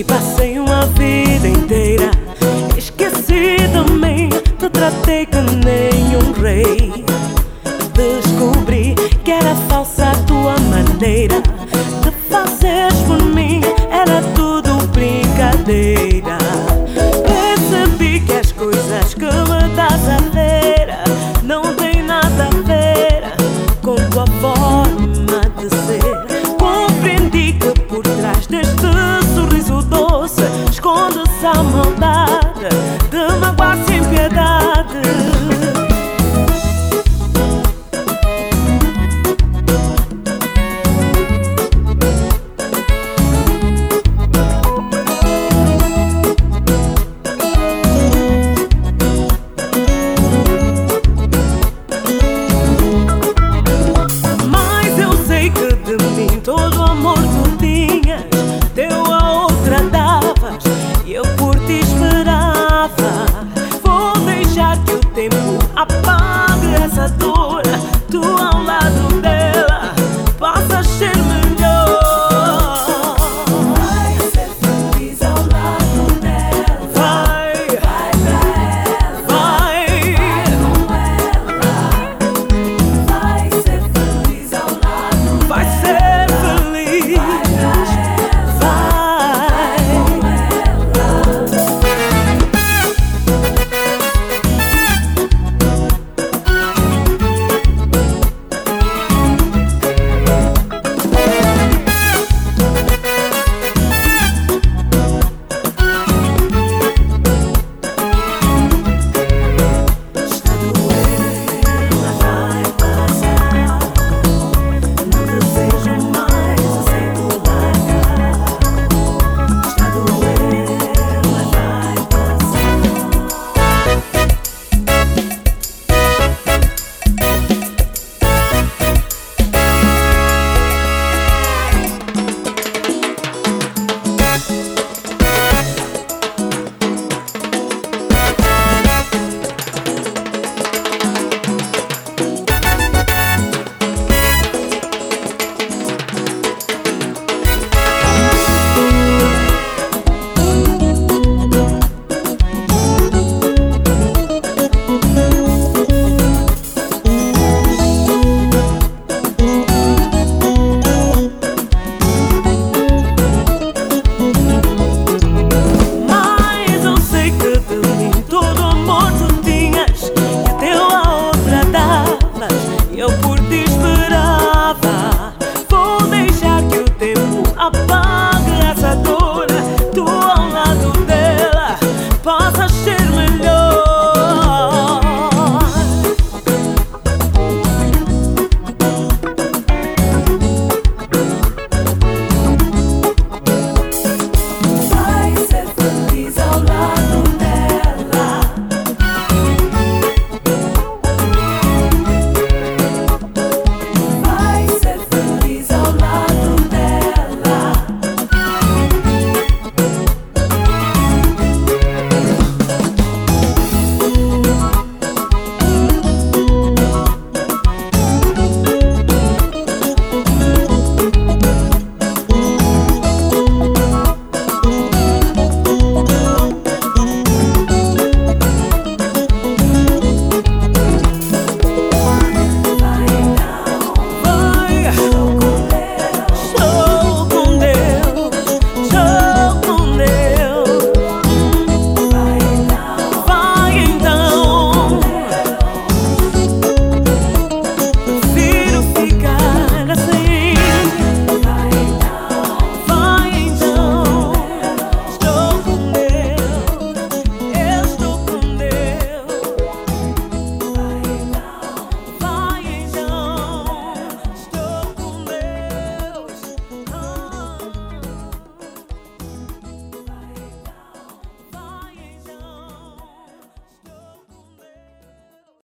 E passei uma vida inteira Esquecidamente Te tratei que nem um rei. Descobri que era falsa a tua maneira De fazeres por mim. Era tudo brincadeira. Percebi que as coisas que me dás a ver doce esconde-se a maldade